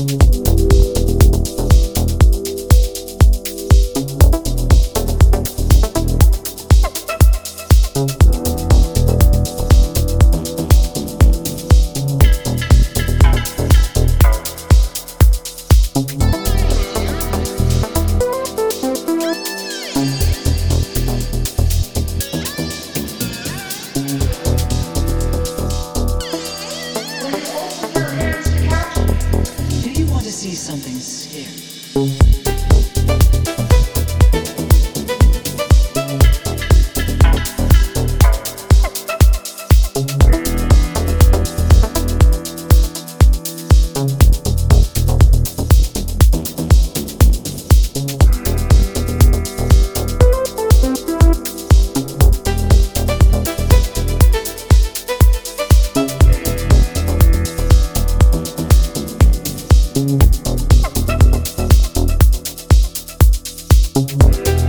Thank you. Thank you.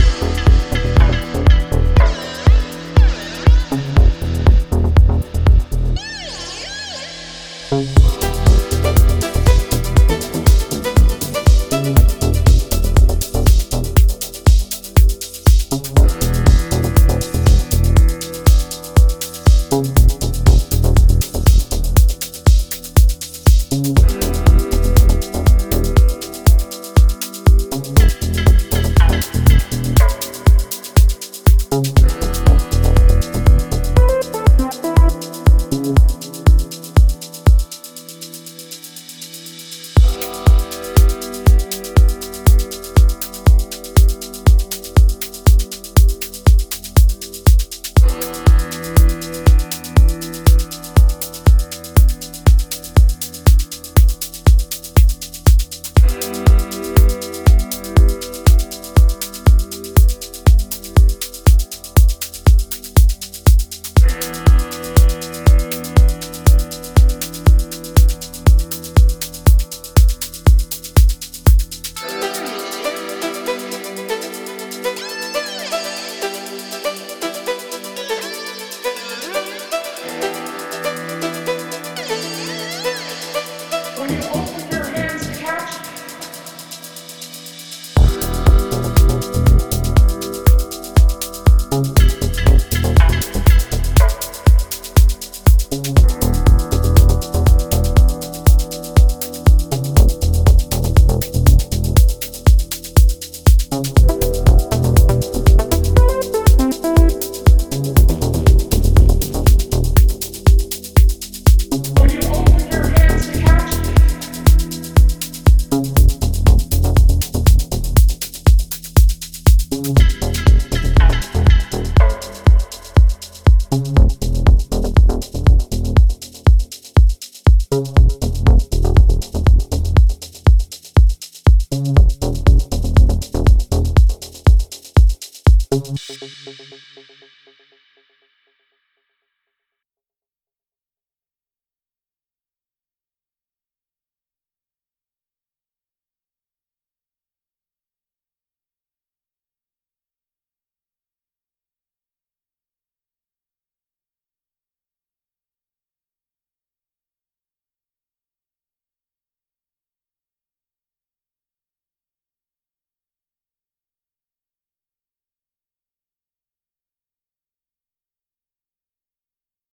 you. Thank you. Thank you.